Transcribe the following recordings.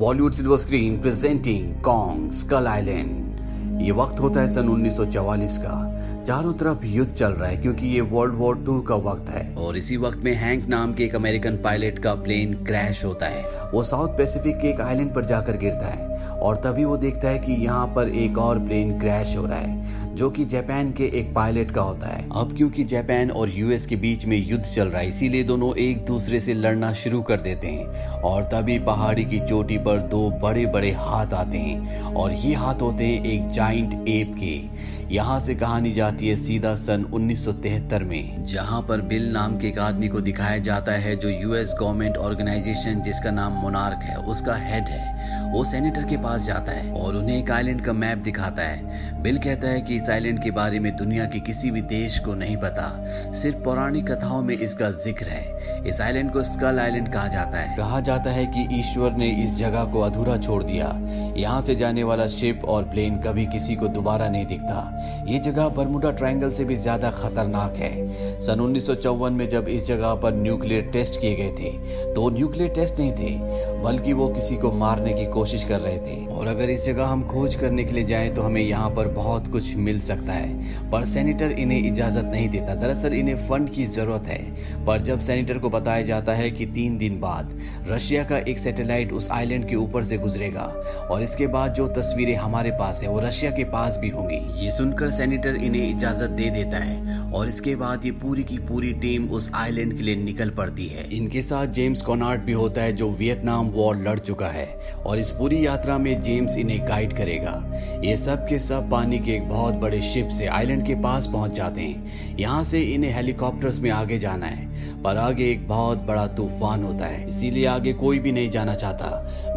Bollywood silver screen presenting Kong Skull Island ये वक्त होता है सन 1944 का। चारों तरफ़ युद्ध चल रहा है क्योंकि ये वर्ल्ड वॉर टू का वक्त है। और इसी वक्त में हैंक नाम के एक अमेरिकन पायलट का प्लेन क्रैश होता है। वो साउथ पैसिफिक के एक आइलैंड पर जाकर गिरता है। और तभी वो देखता है कि यहाँ पर एक और प्लेन क्रैश हो रहा है। जो कि जापान के एक पायलट का होता है। अब क्योंकि जापान और यूएस के बीच में युद्ध चल रहा है, इसीलिए दोनों एक दूसरे से लड़ना शुरू कर देते हैं। और तभी पहाड़ी की चोटी पर दो बड़े बड़े हाथ आते हैं, और ये हाथ होते हैं एक जाइंट एप के। यहाँ से कहानी जाती है सीधा सन 1973 में। जहाँ पर बिल नाम के एक आदमी को दिखाया जाता है जो यूएस गवर्नमेंट ऑर्गेनाइजेशन, जिसका नाम मोनार्क है, उसका हेड है। वो सेनेटर के पास जाता है और उन्हें एक आइलैंड का मैप दिखाता है। बिल कहता है कि इस आइलैंड के बारे में दुनिया के किसी भी देश को नहीं पता। सिर्फ़ पौराणिक कथाओं में इसका ज़िक्र है। इस आइलैंड को स्कल आइलैंड कहा जाता है। कहा जाता है कि ईश्वर ने इस जगह को अधूरा छोड़ दिया। यहाँ से जाने वाला शिप और प्लेन कभी किसी को दोबारा नहीं दिखता। ये जगह बरमुडा ट्रायंगल से भी ज़्यादा खतरनाक है। सन उन्नीस सौ चौवन में जब इस जगह पर न्यूक्लियर टेस्ट किए गए थे तो न्यूक्लियर टेस्ट नहीं थे, बल्कि वो किसी को मारने की कोशिश कर रहे थे। और अगर इस जगह हम खोज करने के लिए जाए तो हमें यहाँ पर बहुत कुछ मिल सकता है। पर सेनेटर इन्हें इजाज़त नहीं देता। दरअसल इन्हें फंड की ज़रूरत है। पर जब सेनेटर को बताया जाता है कि तीन दिन बाद रशिया का एक सैटेलाइट उस आइलैंड के ऊपर से गुजरेगा। और इसके बाद जो तस्वीरें हमारे पास है, वो रशिया के पास भी होंगी। ये सुनकर सेनेटर इन्हें इजाज़त दे देता है और इसके बाद ये पूरी की पूरी टीम उस आइलैंड के लिए निकल पड़ती है। इनके साथ जेम्स कॉनार्ड भी होता है, जो वियतनाम वॉर लड़ चुका है और इस पूरी यात्रा में जेम्स इन्हें गाइड करेगा। ये सब के सब पानी के एक बहुत बड़े शिप से आइलैंड के पास पहुँच जाते हैं। यहाँ से इन्हें हेलीकॉप्टर्स में आगे जाना है। पर आगे एक बहुत बड़ा तूफ़ान होता है। इसीलिए आगे कोई भी नहीं जाना चाहता।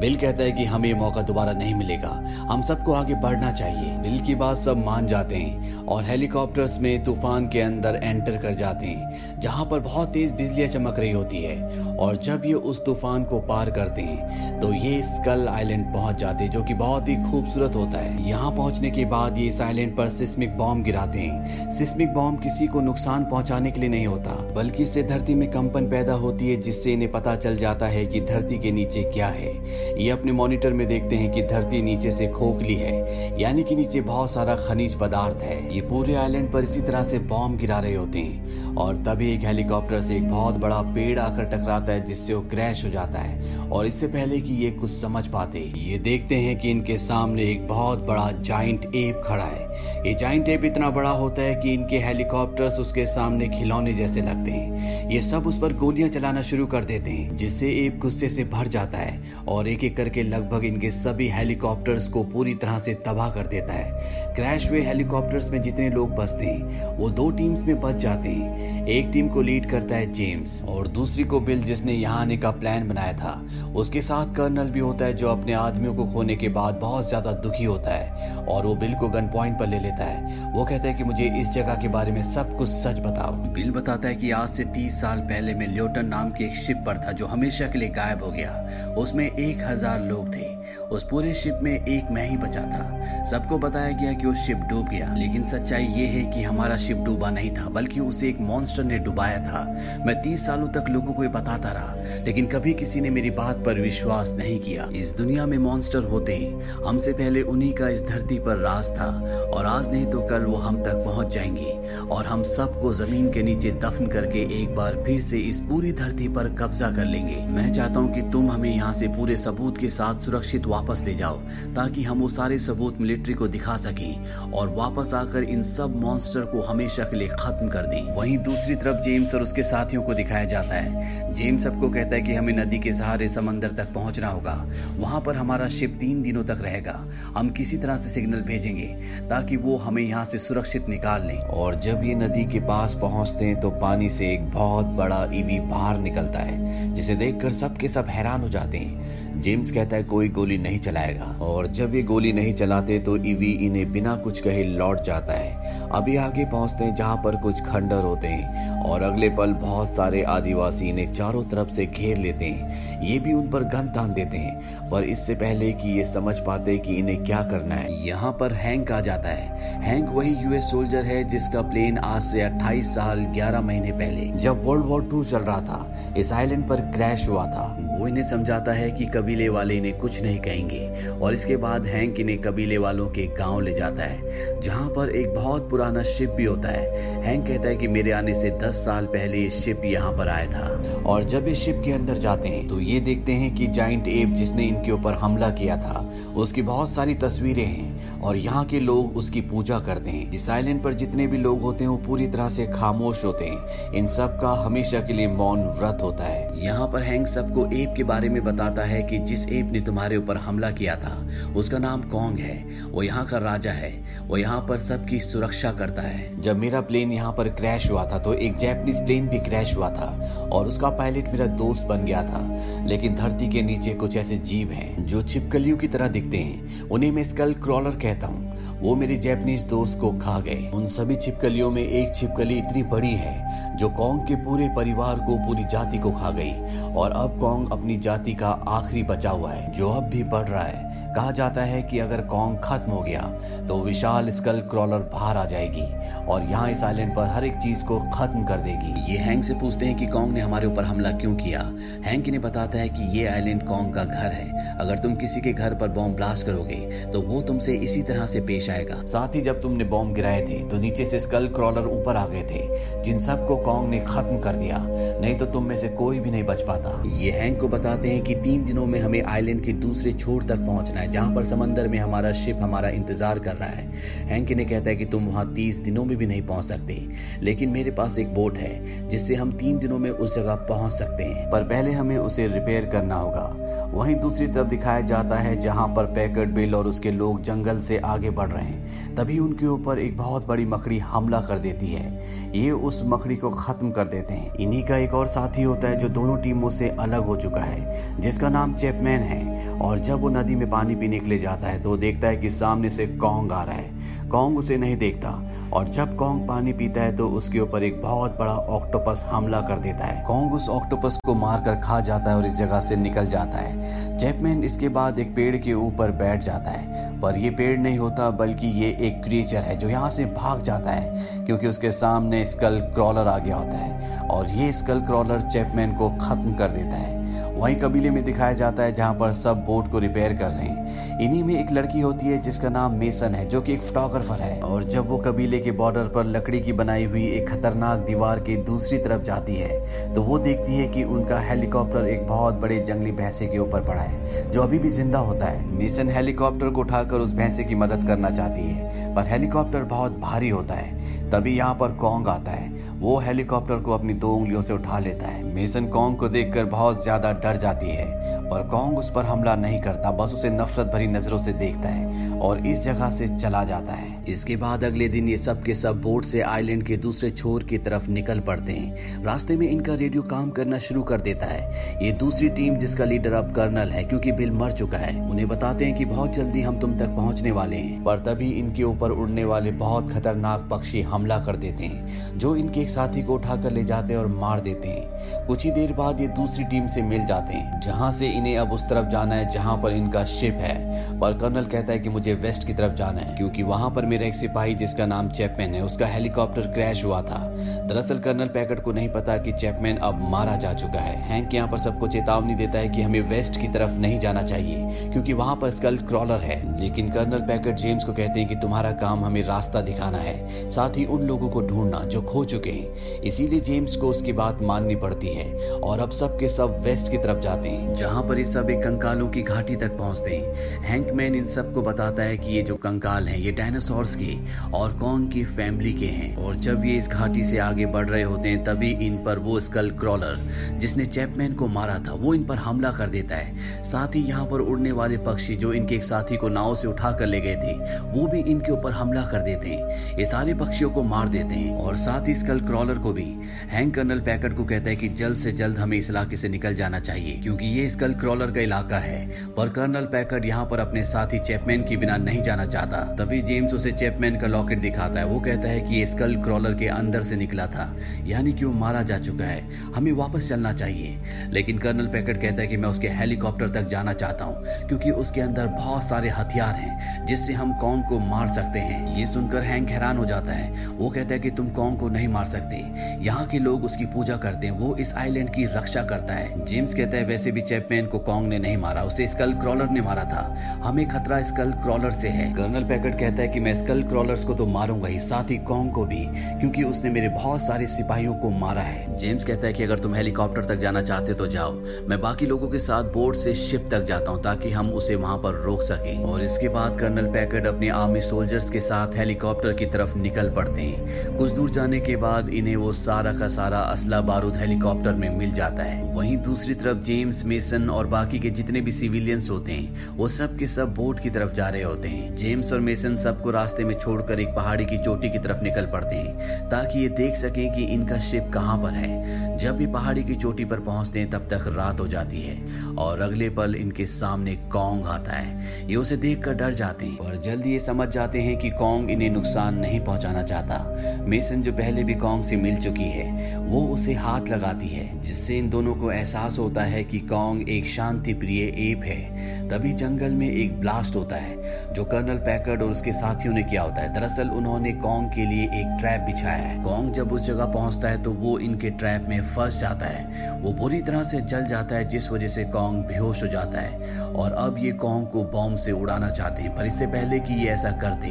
बिल कहता है कि हमें मौका दोबारा नहीं मिलेगा। हम सबको आगे बढ़ना चाहिए। बिल की बात सब मान जाते हैं और हेलीकॉप्टर्स में तूफ़ान के अंदर एंटर कर जाते हैं, जहाँ पर बहुत तेज बिजलियाँ चमक रही होती है। और जब ये उस तूफ़ान को पार करते हैं तो ये स्कल आइलैंड पहुँच जाते हैं, जो कि बहुत ही खूबसूरत होता है। यहाँ पहुँचने के बाद ये इस आइलैंड पर सिस्मिक बॉम्ब गिराते हैं। सिस्मिक बॉम्ब किसी को नुकसान पहुँचाने के लिए नहीं होता, बल्कि इससे धरती में कंपन पैदा होती है, जिससे इन्हें पता चल जाता है कि धरती के नीचे क्या है। ये अपने मॉनिटर में देखते हैं कि धरती नीचे से खोखली है, यानी कि नीचे बहुत सारा खनिज पदार्थ है। ये पूरे आइलैंड पर इसी तरह से बॉम्ब गिरा रहे होते हैं, और तभी एक हेलीकॉप्टर से एक बहुत बड़ा पेड़ आकर टकराता है, जिससे वो क्रैश हो जाता है। और इससे पहले कि ये कुछ समझ पाते, ये देखते हैं कि इनके सामने एक बहुत बड़ा जाइंट एप खड़ा है। ये जाइंट एप इतना बड़ा होता है कि इनके हेलीकॉप्टर्स उसके सामने खिलौने जैसे लगते हैं। ये सब उस पर गोलियाँ चलाना शुरू कर देते हैं, जिससे एप गुस्से से भर जाता है और एक एक करके लगभग इनके सभी हेलीकॉप्टर्स को पूरी तरह से तबाह कर देता है। क्रैश हुए हेलीकॉप्टर्स में जितने लोग बसते हैं, वो दो टीम्स में बच जाते हैं। एक टीम को लीड करता है जेम्स और दूसरी को बिल जिसने यहाँ आने का प्लान बनाया था। उसके साथ कर्नल भी होता है जो अपने आदमियों को खोने के बाद बहुत ज़्यादा दुखी होता है और वो बिल को गन पॉइंट पर ले लेता है। वो कहता है कि मुझे इस जगह के बारे में सब कुछ सच बताओ। बिल बताता है कि आज से तीस साल पहले मैं ल्योटन नाम के एक शिप पर था जो हमेशा के लिए गायब हो गया। उसमें एक हज़ार लोग थे। उस पूरे शिप में एक मैं ही बचा था। सबको बताया गया कि वो शिप डूब गया। लेकिन सच्चाई ये है कि हमारा शिप डूबा नहीं था, बल्कि उसे एक मॉन्स्टर ने डुबाया था। मैं तीस सालों तक लोगों को ये बताता रहा, लेकिन कभी किसी ने मेरी बात पर विश्वास नहीं किया। इस दुनिया में मॉन्स्टर होते हैं। हमसे पहले उन्हीं का इस धरती पर राज था, और आज नहीं तो कल वो हम तक पहुँच जाएँगे, और हम सबको ज़मीन के नीचे दफन करके एक बार फिर से इस पूरी धरती पर कब्जा कर लेंगे। मैं चाहता हूँ कि तुम हमें यहाँ से पूरे सबूत के साथ सुरक्षित वापस ले जाओ, ताकि हम वो सारे सबूत मिलिट्री को दिखा सकें और वापस आकर इन सब मॉन्स्टर को हमेशा के लिए खत्म कर दें। वहीं दूसरी तरफ़ जेम्स और उसके साथियों को दिखाया जाता है। जेम्स सबको कहता है कि हमें नदी के सहारे समंदर तक पहुँचना होगा। वहाँ पर हमारा शिप तीन दिनों तक रहेगा। हम किसी तरह से सिग्नल भेजेंगे, ताकि वो हमें यहाँ से सुरक्षित निकाल लें। और जब ये नदी के पास पहुँचते हैं तो पानी से एक बहुत बड़ा ईवी बाहर निकलता है, जिसे देखकर सब के सब हैरान हो जाते हैं। जेम्स कहता है, कोई गोली नहीं चलाएगा। और जब ये गोली नहीं चलाते तो ईवी इन्हें बिना कुछ कहे लौट जाता है। अभी आगे पहुँचते हैं जहाँ पर कुछ खंडर होते हैं। और अगले पल बहुत सारे आदिवासी इन्हें चारों तरफ़ से घेर लेते हैं। ये भी उन पर गन तान देते हैं। पर इससे पहले कि ये समझ पाते कि इन्हें क्या करना है, यहाँ पर हैंक आ जाता है। हैंक वही यूएस सोल्जर है जिसका प्लेन आज से 28 साल 11 महीने पहले, जब वर्ल्ड वॉर टू चल रहा था, इस आइलैंड पर क्रैश हुआ था। वो इन्हें समझाता है कि कबीले वाले इन्हें कुछ नहीं कहेंगे, और इसके बाद हैंक इन्हें कबीले वालों के गाँव ले जाता है, जहाँ पर एक बहुत पुराना शिप भी होता है। हैंक कहता है कि मेरे आने से 10 साल पहले शिप यहाँ पर आया था। और जब इस शिप के अंदर जाते हैं तो ये देखते हैं कि जाइंट एप जिसने इनके ऊपर हमला किया था उसकी बहुत सारी तस्वीरें हैं और यहाँ के लोग उसकी पूजा करते हैं। इस आइलैंड पर जितने भी लोग होते हैं, वो पूरी तरह से खामोश होते हैं। इन सब का हमेशा के लिए मौन व्रत होता है। यहाँ पर हैंक सबको एप के बारे में बताता है कि जिस एप ने तुम्हारे ऊपर हमला किया था, उसका नाम कॉन्ग है। वो यहाँ का राजा है। वो यहाँ पर सबकी सुरक्षा करता है। जब मेरा प्लेन यहाँ पर क्रैश हुआ था तो एक जैपनीज प्लेन भी क्रैश हुआ था और उसका पायलट मेरा दोस्त बन गया था। लेकिन धरती के नीचे कुछ ऐसे जीव हैं, जो छिपकलियों की तरह दिखते हैं। उन्हें मैं स्कल क्रॉलर कहता हूँ। वो मेरे जैपनीज दोस्त को खा गए। उन सभी छिपकलियों में एक छिपकली इतनी बड़ी है, जो कॉन्ग के पूरे परिवार को, पूरी जाति को खा गई। और अब कॉन्ग अपनी जाति का आखिरी बचा हुआ है, जो अब भी बढ़ रहा है। कहा जाता है कि अगर कॉन्ग खत्म हो गया तो विशाल स्कल क्रॉलर बाहर आ जाएगी और यहाँ इस आइलैंड पर हर एक चीज़ को खत्म कर देगी। ये हैंग से पूछते हैं कि कॉन्ग ने हमारे ऊपर हमला क्यों किया। हैंक इन्हें बताता है कि ये आइलैंड कॉन्ग का घर है। अगर तुम किसी के घर पर बॉम्ब ब्लास्ट करोगे तो वो तुमसे इसी तरह से पेश आएगा। साथ ही जब तुमने बॉम्ब गिराए थे तो नीचे से स्कल क्रॉलर ऊपर आ गए थे जिन सबको कॉन्ग ने खत्म कर दिया। नहीं तो तुम में से कोई भी नहीं बच पाता। ये हैंग को बताते हैं कि तीन दिनों में हमें आइलैंड के दूसरे छोर तक पहुँचना है, जहाँ पर समंदर में हमारा शिप हमारा इंतज़ार कर रहा है। हैंकी ने कहता है कि तुम वहाँ तीस दिनों में भी नहीं पहुँच सकते, लेकिन मेरे पास एक बोट है, जिससे हम तीन दिनों में उस जगह पहुँच सकते हैं। पर पहले हमें उसे रिपेयर करना होगा। वहीं दूसरी तरफ़ दिखाया जाता है जहाँ पर पैकेट बिल और उसके लोग जंगल से आगे बढ़ रहे हैं। तभी उनके ऊपर एक बहुत बड़ी मकड़ी हमला कर देती है। ये उस मकड़ी को खत्म कर देते हैं। इन्हीं का एक और साथी होता है जो दोनों टीमों से अलग हो चुका है, जिसका नाम चैपमैन है। और जब वो नदी में पानी पीने के लिए जाता है तो देखता है कि सामने से कौंग आ रहा है। कौंग उसे नहीं देखता और जब कौंग पानी पीता है तो उसके ऊपर एक बहुत बड़ा ऑक्टोपस हमला कर देता है। कॉन्ग उस ऑक्टोपस को मारकर खा जाता है और इस जगह से निकल जाता है। चैपमैन इसके बाद एक पेड़ के ऊपर बैठ जाता है, पर ये पेड़ नहीं होता, बल्कि ये एक क्रिएचर है जो यहाँ से भाग जाता है, क्योंकि उसके सामने स्कल क्रॉलर आ गया होता है और ये स्कल क्रॉलर चैपमैन को खत्म कर देता है। वहीं कबीले में दिखाया जाता है जहाँ पर सब बोट को रिपेयर कर रहे हैं। इन्हीं में एक लड़की होती है जिसका नाम मेसन है, जो कि एक फोटोग्राफर है। और जब वो कबीले के बॉर्डर पर लकड़ी की बनाई हुई एक खतरनाक दीवार के दूसरी तरफ़ जाती है तो वो देखती है कि उनका हेलीकॉप्टर एक बहुत बड़े जंगली भैंसे के ऊपर पड़ा है, जो अभी भी ज़िंदा होता है। मेसन हेलीकॉप्टर को उठाकर उस भैंसे की मदद करना चाहती है, पर हेलीकॉप्टर बहुत भारी होता है। तभी यहाँ पर कौंग आता है। वो हेलीकॉप्टर को अपनी दो उंगलियों से उठा लेता है। मेसन कॉन्ग को देखकर बहुत ज़्यादा डर जाती है। पर कॉन्ग उस पर हमला नहीं करता, बस उसे नफरत भरी नज़रों से देखता है और इस जगह से चला जाता है। इसके बाद अगले दिन ये सब के सब बोट से आइलैंड के दूसरे छोर की तरफ़ निकल पड़ते हैं। रास्ते में इनका रेडियो काम करना शुरू कर देता है। ये दूसरी टीम जिसका लीडर अब कर्नल है, क्योंकि बिल मर चुका है। उन्हें बताते हैं कि बहुत जल्दी हम तुम तक पहुँचने वाले हैं। पर तभी इनके ऊपर उड़ने वाले बहुत खतरनाक पक्षी हमला कर देते हैं, जो इनके एक साथी को उठाकर ले जाते हैं और मार देते हैं। कुछ ही देर बाद ये दूसरी टीम से मिल जाते हैं, जहाँ से इन्हें अब उस तरफ़ जाना है जहाँ पर इनका शिप है। पर कर्नल कहता है कि मुझे वेस्ट की तरफ़ जाना है, क्योंकि वहाँ पर मेरा एक सिपाही जिसका नाम चैपमैन है, उसका हेलीकॉप्टर क्रैश हुआ था। दरअसल कर्नल पैकेट को नहीं पता कि चैपमैन अब मारा जा चुका है। हैंक यहाँ पर सबको चेतावनी देता है कि हमें वेस्ट की तरफ़ नहीं जाना चाहिए, क्योंकि वहाँ पर स्कल क्रॉलर है। लेकिन कर्नल पैकेट जेम्स को कहते हैं कि तुम्हारा काम हमें रास्ता दिखाना है, साथ ही उन लोगों को ढूंढना जो खो चुके हैं। इसीलिए जेम्स को उसकी बात माननी पड़ती है, और अब सबके सब वेस्ट की तरफ़ जाते हैं, जहाँ पर ये सब एक कंकालों की घाटी तक पहुँचते हैं। हैंकमैन इन सबको बताता है कि ये जो कंकाल हैं, ये डायनासोर्स के और कौन की फैमिली के हैं। और जब ये इस घाटी से आगे बढ़ रहे होते हैं, तभी इन पर वो स्कल क्रॉलर, जिसने चैपमैन को मारा था, वो इन पर हमला कर देता है। साथ ही यहाँ पर उड़ने वाले पक्षी जो इनके एक साथी को नाव से उठा कर ले गए थे, वो भी इनके ऊपर हमला कर देते हैं। ये सारे पक्षियों को मार देते हैं और साथ ही स्कल क्रॉलर को भी। हैंक कर्नल पैकेट को कहता है कि जल्द से जल्द हमें इस इलाके से निकल जाना चाहिए, क्योंकि ये स्कल क्रॉलर का इलाका है। पर कर्नल पैकर्ड यहाँ पर अपने साथी चैपमैन के बिना नहीं जाना चाहता। तभी जेम्स उसे चैपमैन का लॉकेट दिखाता है। वो कहता है कि ये स्कल क्रॉलर के अंदर से निकला था। यानी कि वो मारा जा चुका है। हमें वापस चलना चाहिए। लेकिन कर्नल पैकर्ड कहता है कि मैं उसके हेलीकॉप्टर तक जाना चाहता हूँ, क्योंकि उसके अंदर बहुत सारे हथियार हैं, जिससे हम कॉन्ग को मार सकते हैं। ये सुनकर हैंक हैरान हो जाता है। वो कहता है कि तुम कॉन्ग को नहीं मार सकते। यहाँ के लोग उसकी पूजा करते हैं। वो इस आइलैंड की रक्षा करता है। जेम्स कहता है, वैसे भी चैपमैन को कॉन्ग ने नहीं मारा, उसे स्कल क्रॉलर ने मारा था। हमें खतरा स्कल क्रॉलर से है। कर्नल पैकेट कहता है कि मैं स्कल क्रॉलर्स को तो मारूँगा ही, साथ ही कॉन्ग को भी, क्योंकि उसने मेरे बहुत सारे सिपाहियों को मारा है। जेम्स कहता है कि अगर तुम हेलीकॉप्टर तक जाना चाहते तो जाओ। मैं बाकी लोगों के साथ बोर्ड से शिप तक जाता हूँ, ताकि हम उसे वहाँ पर रोक सके। और इसके बाद कर्नल पैकेट अपने आर्मी सोल्जर्स के साथ हेलीकॉप्टर की तरफ़ निकल पड़ते हैं। कुछ दूर जाने के बाद इन्हें वो सारा का सारा असला बारूद हेलीकॉप्टर में मिल जाता है। वहीं दूसरी तरफ़ जेम्स मेसन और बाकी के जितने भी सिविलियंस होते हैं, वो सब के सब बोट की तरफ़ जा रहे होते हैं। जेम्स और मेसन सबको रास्ते में छोड़कर एक पहाड़ी की चोटी की तरफ़ निकल पड़ते हैं, ताकि ये देख सके कि इनका शिप कहाँ पर है। जब ये पहाड़ी की चोटी पर पहुँचते हैं, तब तक रात हो जाती है, और अगले पल इनके सामने कॉन्ग आता है। ये उसे देख डर जाते हैं और जल्दी ये समझ जाते हैं कि कॉन्ग इन्हें नुकसान नहीं पहुंचाना चाहता। मेसन जो पहले भी कॉन्ग से मिल चुकी है, वो उसे हाथ लगाती है, जिससे इन दोनों को एहसास होता है कि कॉन्ग एक शांति प्रिय ऐप है। तभी जंगल में एक ब्लास्ट होता है, जो कर्नल पैकर्ड और उसके साथियों ने किया होता है। दरअसल उन्होंने कॉन्ग के लिए एक ट्रैप बिछाया है। कॉन्ग जब उस जगह पहुँचता है तो वो इनके ट्रैप में फंस जाता है। वो बुरी तरह से जल जाता है, जिस वजह से कॉन्ग बेहोश हो जाता है। और अब ये कॉन्ग को बॉम्ब से उड़ाना चाहते हैं, पर इससे पहले कि ये ऐसा करते,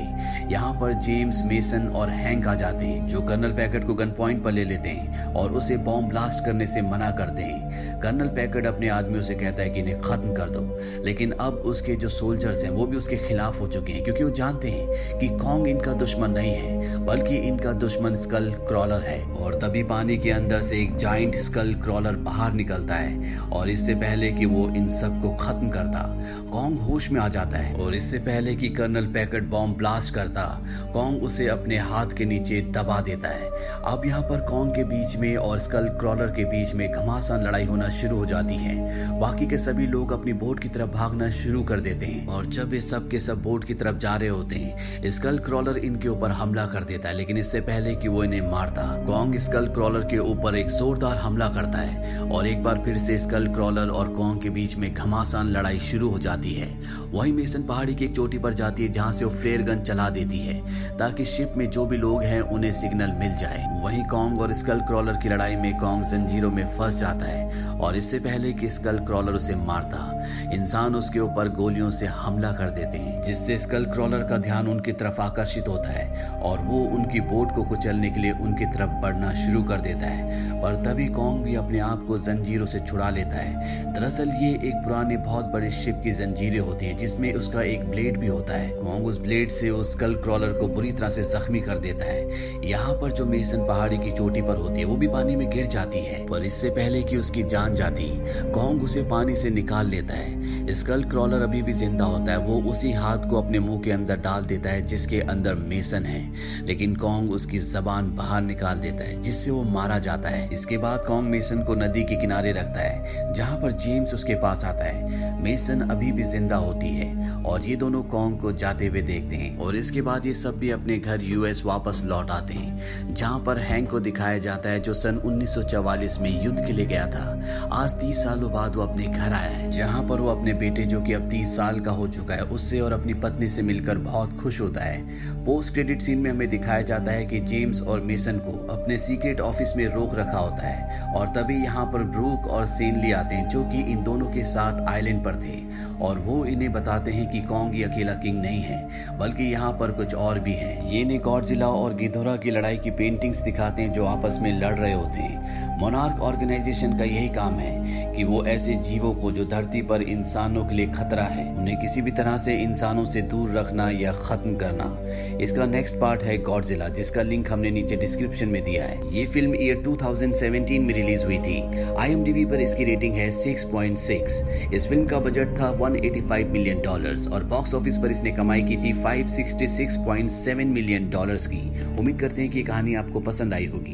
यहाँ पर जेम्स मेसन और हैंक आ जाते हैं, जो कर्नल पैकेट को गन पॉइंट पर ले लेते हैं और उसे बॉम्ब ब्लास्ट करने से मना करते हैं। कर्नल पैकेट अपने आदमियों से कहता है कि इन्हें खत्म कर दो, लेकिन अब उसके जो सोल्जर्स हैं, वो भी उसके खिलाफ हो चुके हैं, क्योंकि वो जानते हैं कि कॉन्ग इनका दुश्मन नहीं है, बल्कि इनका दुश्मन स्कल क्रॉलर है, और तभी पानी के अंदर से एक जाइंट स्कल क्रॉलर बाहर निकलता है, और इससे पहले कि वो इन सबको खत्म करता कॉन्ग होश में आ जाता है, और इससे पहले कि कर्नल पैकेट बॉम्ब ब्लास्ट करता कॉन्ग उसे अपने हाथ के नीचे दबा देता है। अब यहाँ पर कॉन्ग के बीच में और स्कल क्रॉलर के बीच में घमासान लड़ाई होना शुरू हो जाती है। बाकी के सभी लोग अपनी बोट की तरफ़ भागना शुरू कर देते हैं। और जब ये सब के सब बोट की तरफ़ जा रहे होते हैं, स्कल क्रॉलर इनके ऊपर हमला कर देता है, लेकिन इससे पहले कि वो इन्हें मारता। कॉन्ग स्कल क्रॉलर के ऊपर एक जोरदार हमला करता है, और एक बार फिर से स्कल क्रॉलर और कॉन्ग के बीच में घमासान लड़ाई शुरू हो जाती है। वही मेसन पहाड़ी की एक चोटी पर जाती है, जहाँ से वो फ्लेयर गन चला देती है, ताकि शिप में जो भी लोग हैं, उन्हें सिग्नल मिल जाए। वहीं कॉन्ग और स्कल क्रॉलर की लड़ाई में कॉन्ग जंजीरों में फंस जाता है, और इससे पहले कि स्कल क्रॉलर उसे मारता। इंसान उसके ऊपर गोलियों से हमला कर देते हैं, जिससे स्कल क्रॉलर का ध्यान उनकी तरफ़ आकर्षित होता है और वो उनकी बोट को कुचलने के लिए उनकी तरफ़ बढ़ना शुरू कर देता है। पर तभी कॉन्ग भी अपने आप को जंजीरों से छुड़ा लेता है। दरअसल ये एक पुराने, बहुत बड़े शिप की जंजीरें होती है, जिसमें उसका एक ब्लेड भी होता है। कॉन्ग उस ब्लेड से उस स्कल क्रॉलर को बुरी तरह से जख्मी कर देता है। यहाँ पर जो मेसन पहाड़ी की चोटी पर होती है, वो भी पानी में गिर जाती है, पर इससे पहले कि उसकी जान जाती कॉन्ग उसे पानी से निकाल लेता है। स्कल क्रॉलर अभी भी ज़िंदा होता है, वो उसी हाथ को अपने मुँह के अंदर डाल देता है, जिसके अंदर मेसन है। लेकिन कॉन्ग उसकी जबान बाहर निकाल देता है, जिससे वो मारा जाता है। इसके बाद कॉन्ग मेसन को नदी के किनारे रखता है, जहाँ पर जेम्स उसके पास आता है। मेसन अभी भी ज़िंदा होती है। और ये दोनों कॉन्ग को जाते हुए देखते हैं और इसके बाद ये सब भी अपने घर यूएस वापस लौट आते हैं, जहाँ पर हैंक को दिखाया जाता है जो सन 1944 में युद्ध के लिए गया था। आज तीस सालों बाद वो अपने घर आया है, जहाँ पर वो अपने बेटे जो कि अब तीस साल का हो चुका है, उससे और अपनी पत्नी से मिलकर बहुत खुश होता है। पोस्ट क्रेडिट सीन में हमें दिखाया जाता है कि जेम्स और मेसन को अपने सीक्रेट ऑफ़िस में रोक रखा होता है। और तभी यहाँ पर ब्रूक और सेनली आते हैं, जो कि इन दोनों के साथ आइलैंड पर थे। और वो इन्हें बताते हैं कि कॉन्ग ही अकेला किंग नहीं है, बल्कि यहाँ पर कुछ और भी है। ये ने गॉडजिला और गिधोरा की लड़ाई की पेंटिंग्स दिखाते हैं, जो आपस में लड़ रहे होते हैं। मोनार्क ऑर्गेनाइजेशन का यही काम है कि वो ऐसे जीवों को, जो धरती पर इंसानों के लिए खतरा है, उन्हें किसी भी तरह से इंसानों से दूर रखना या खत्म करना। इसका नेक्स्ट पार्ट है गॉडजिला, जिसका लिंक हमने नीचे डिस्क्रिप्शन में दिया है। ये फ़िल्म ईयर 2017 में रिलीज़ हुई थी। आई पर इसकी रेटिंग है 6.6 इस फ़िल्म का बजट था 185 मिलियन डॉलर्स और बॉक्स ऑफ़िस पर इसने कमाई की थी 566.7 मिलियन डॉलर्स की। उम्मीद करते हैं कि कहानी आपको पसंद आई होगी।